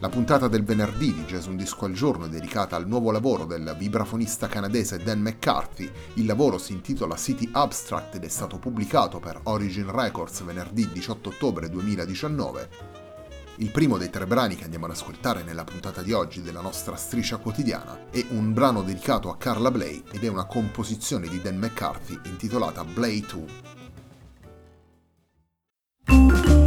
La puntata del venerdì di Jazz Un Disco al Giorno è dedicata al nuovo lavoro del vibrafonista canadese Dan McCarthy. Il lavoro si intitola City Abstract ed è stato pubblicato per Origin Records venerdì 18 ottobre 2019. Il primo dei tre brani che andiamo ad ascoltare nella puntata di oggi della nostra striscia quotidiana è un brano dedicato a Carla Bley ed è una composizione di Dan McCarthy intitolata Blay 2.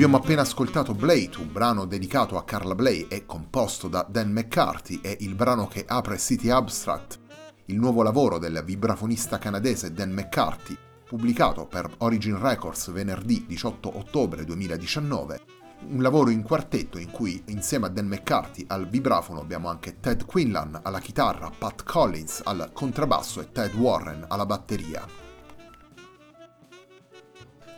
Abbiamo appena ascoltato Blade, un brano dedicato a Carla Bley e composto da Dan McCarthy, è il brano che apre City Abstract, il nuovo lavoro del vibrafonista canadese Dan McCarthy, pubblicato per Origin Records venerdì 18 ottobre 2019. Un lavoro in quartetto in cui insieme a Dan McCarthy al vibrafono abbiamo anche Ted Quinlan alla chitarra, Pat Collins al contrabbasso e Ted Warren alla batteria.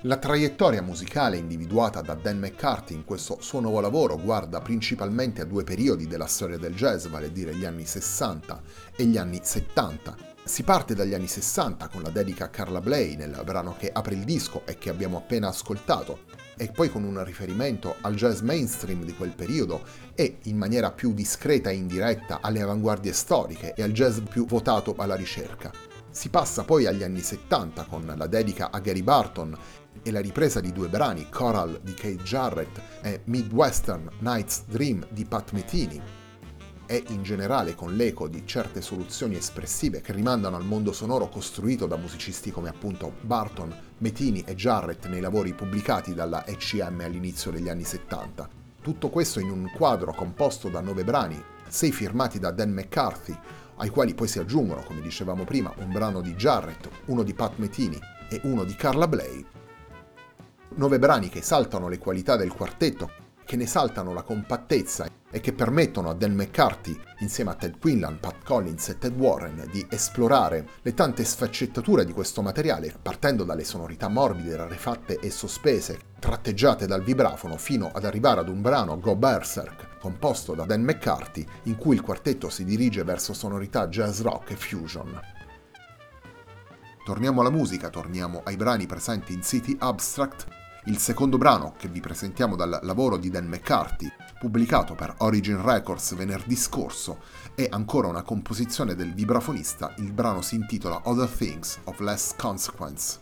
La traiettoria musicale individuata da Dan McCarthy in questo suo nuovo lavoro guarda principalmente a due periodi della storia del jazz, vale a dire gli anni 60 e gli anni 70. Si parte dagli anni 60 con la dedica a Carla Bley nel brano che apre il disco e che abbiamo appena ascoltato, e poi con un riferimento al jazz mainstream di quel periodo e in maniera più discreta e indiretta alle avanguardie storiche e al jazz più votato alla ricerca. Si passa poi agli anni 70 con la dedica a Gary Barton e la ripresa di due brani, Coral di Kate Jarrett e Midwestern Night's Dream di Pat Metini, e in generale con l'eco di certe soluzioni espressive che rimandano al mondo sonoro costruito da musicisti come appunto Barton, Metini e Jarrett nei lavori pubblicati dalla ECM all'inizio degli anni 70. Tutto questo in un quadro composto da nove brani, sei firmati da Dan McCarthy, ai quali poi si aggiungono, come dicevamo prima, un brano di Jarrett, uno di Pat Metini e uno di Carla Bley, Nove brani che esaltano le qualità del quartetto, che ne esaltano la compattezza e che permettono a Dan McCarthy, insieme a Ted Quinlan, Pat Collins e Ted Warren, di esplorare le tante sfaccettature di questo materiale, partendo dalle sonorità morbide, rarefatte e sospese, tratteggiate dal vibrafono, fino ad arrivare ad un brano Go Berserk, composto da Dan McCarthy, in cui il quartetto si dirige verso sonorità jazz rock e fusion. Torniamo alla musica, torniamo ai brani presenti in City Abstract il secondo brano che vi presentiamo dal lavoro di Dan McCarthy, pubblicato per Origin Records venerdì scorso, è ancora una composizione del vibrafonista, il brano si intitola Other Things of Less Consequence.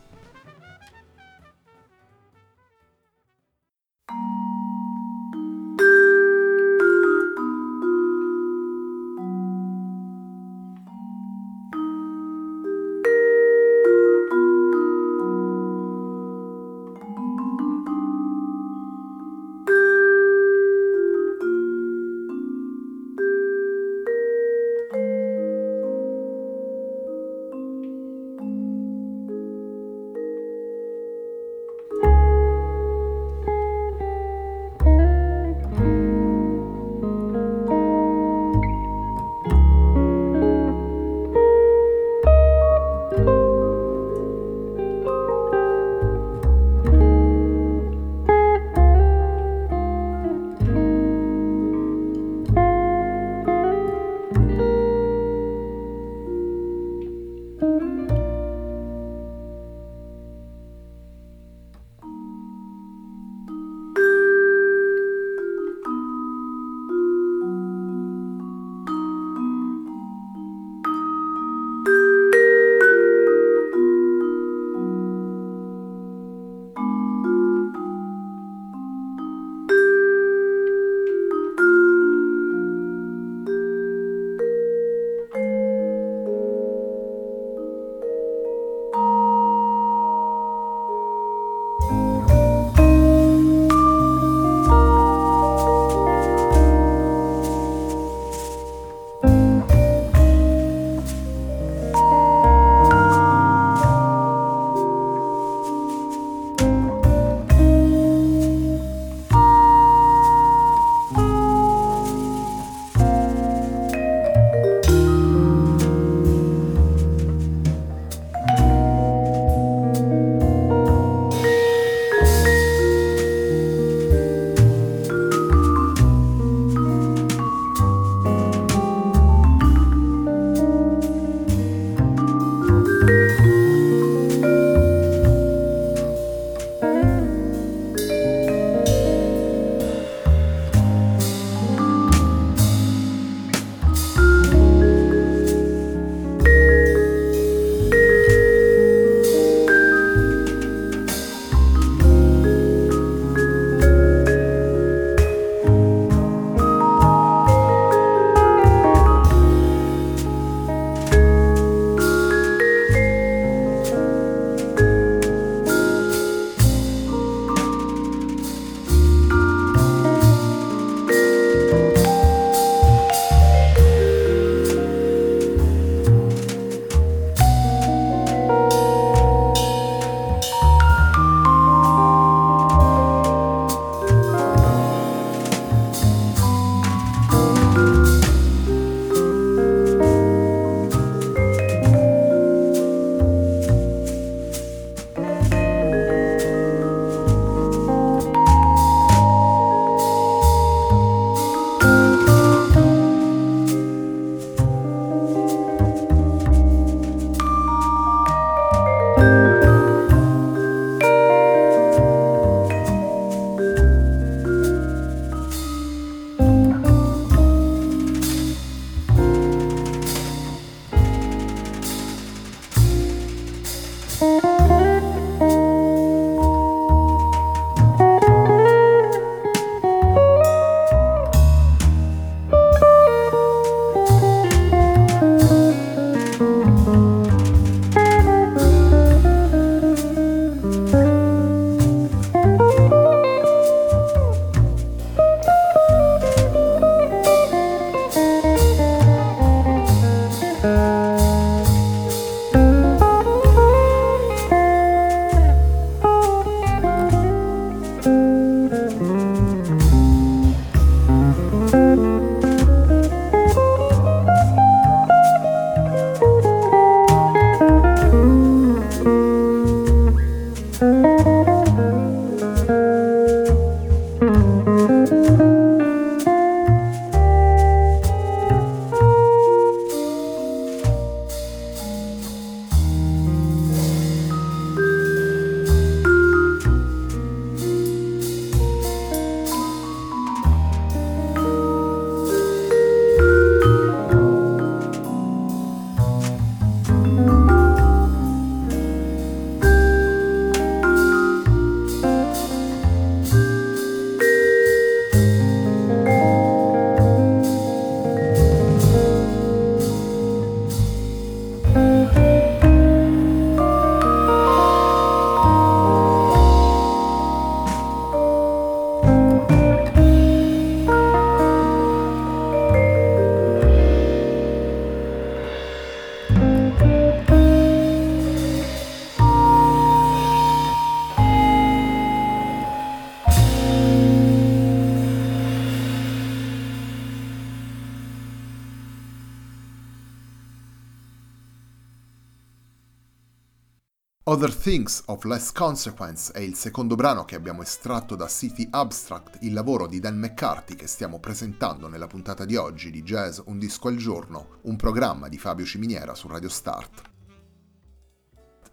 Other Things of Less Consequence è il secondo brano che abbiamo estratto da City Abstract, il lavoro di Dan McCarthy che stiamo presentando nella puntata di oggi di Jazz Un disco al giorno, un programma di Fabio Ciminiera su Radio Start.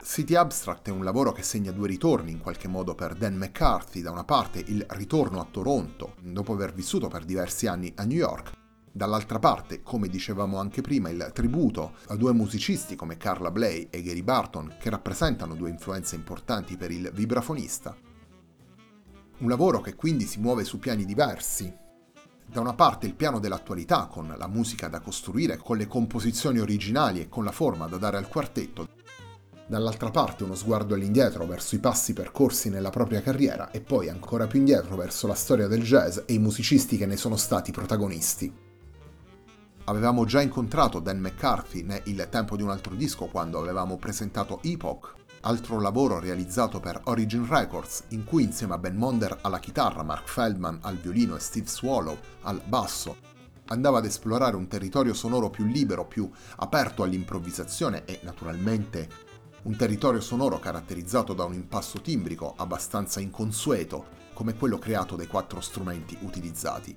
City Abstract è un lavoro che segna due ritorni in qualche modo per Dan McCarthy, da una parte il ritorno a Toronto, dopo aver vissuto per diversi anni a New York, Dall'altra parte, come dicevamo anche prima, il tributo a due musicisti come Carla Bley e Gary Barton, che rappresentano due influenze importanti per il vibrafonista. Un lavoro che quindi si muove su piani diversi. Da una parte il piano dell'attualità, con la musica da costruire, con le composizioni originali e con la forma da dare al quartetto, dall'altra parte uno sguardo all'indietro verso i passi percorsi nella propria carriera e poi ancora più indietro verso la storia del jazz e i musicisti che ne sono stati protagonisti. Avevamo già incontrato Dan McCarthy né Il tempo di un altro disco quando avevamo presentato Epoch, altro lavoro realizzato per Origin Records, in cui insieme a Ben Monder alla chitarra, Mark Feldman al violino e Steve Swallow al basso, andava ad esplorare un territorio sonoro più libero, più aperto all'improvvisazione e naturalmente un territorio sonoro caratterizzato da un impasto timbrico abbastanza inconsueto, come quello creato dai quattro strumenti utilizzati.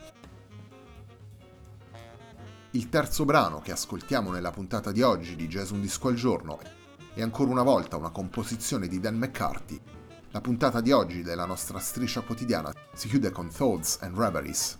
Il terzo brano che ascoltiamo nella puntata di oggi di Jazz Un Disco al Giorno è ancora una volta una composizione di Dan McCarthy. La puntata di oggi della nostra striscia quotidiana si chiude con Thoughts and Reveries.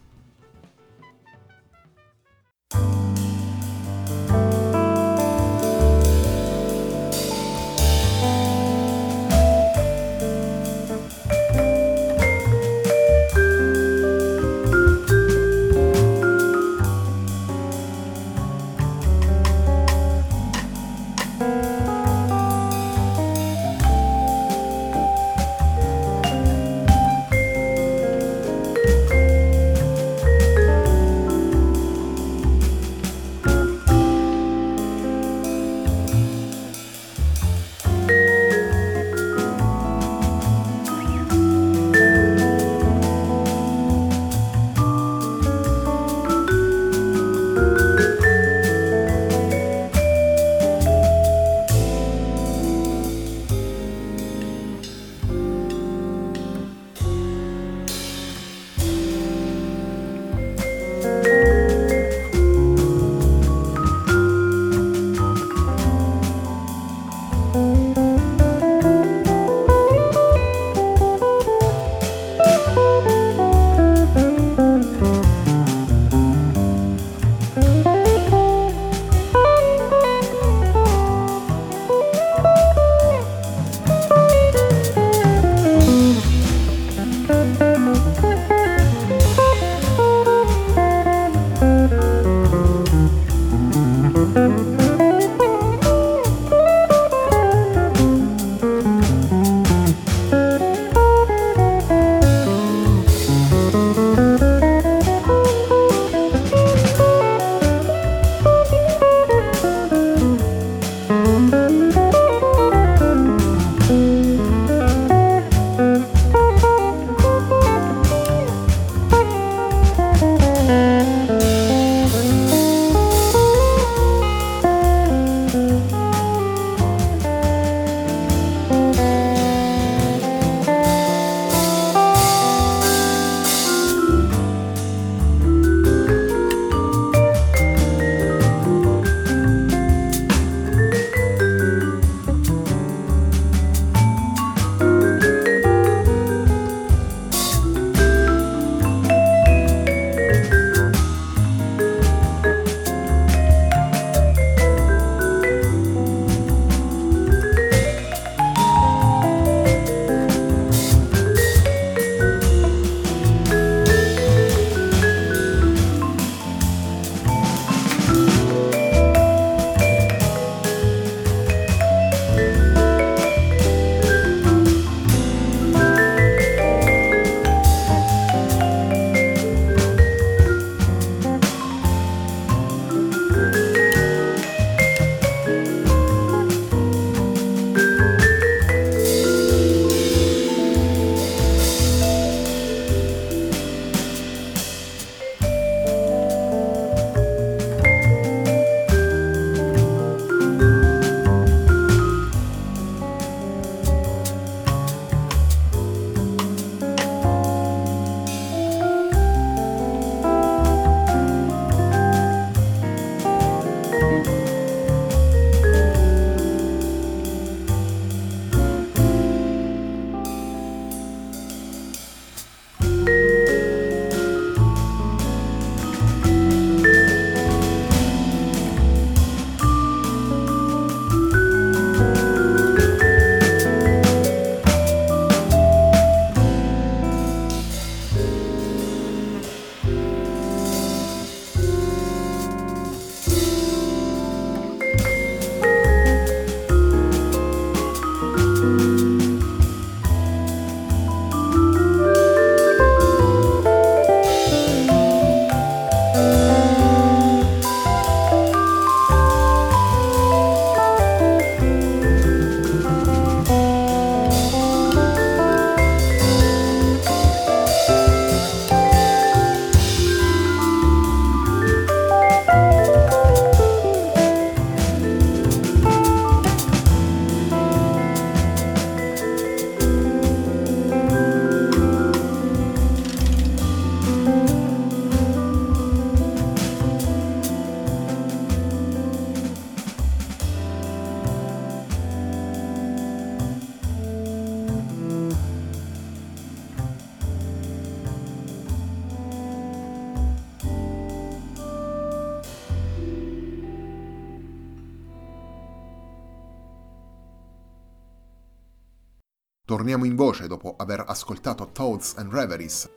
Torniamo in voce dopo aver ascoltato Thoughts and Reveries,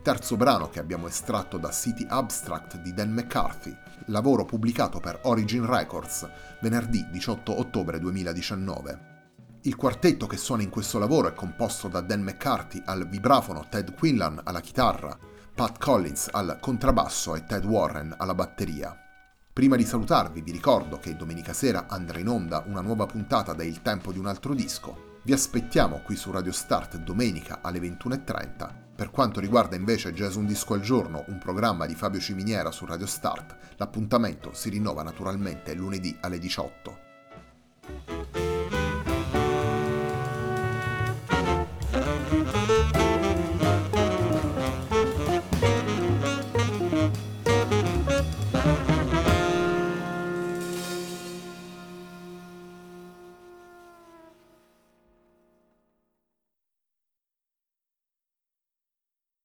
terzo brano che abbiamo estratto da City Abstract di Dan McCarthy, lavoro pubblicato per Origin Records venerdì 18 ottobre 2019. Il quartetto che suona in questo lavoro è composto da Dan McCarthy al vibrafono, Ted Quinlan alla chitarra, Pat Collins al contrabbasso e Ted Warren alla batteria. Prima di salutarvi vi ricordo che domenica sera andrà in onda una nuova puntata da Il tempo di un altro disco. Vi aspettiamo qui su Radio Start domenica alle 21.30. Per quanto riguarda invece Jazz Un Disco al Giorno, un programma di Fabio Ciminiera su Radio Start, l'appuntamento si rinnova naturalmente lunedì alle 18.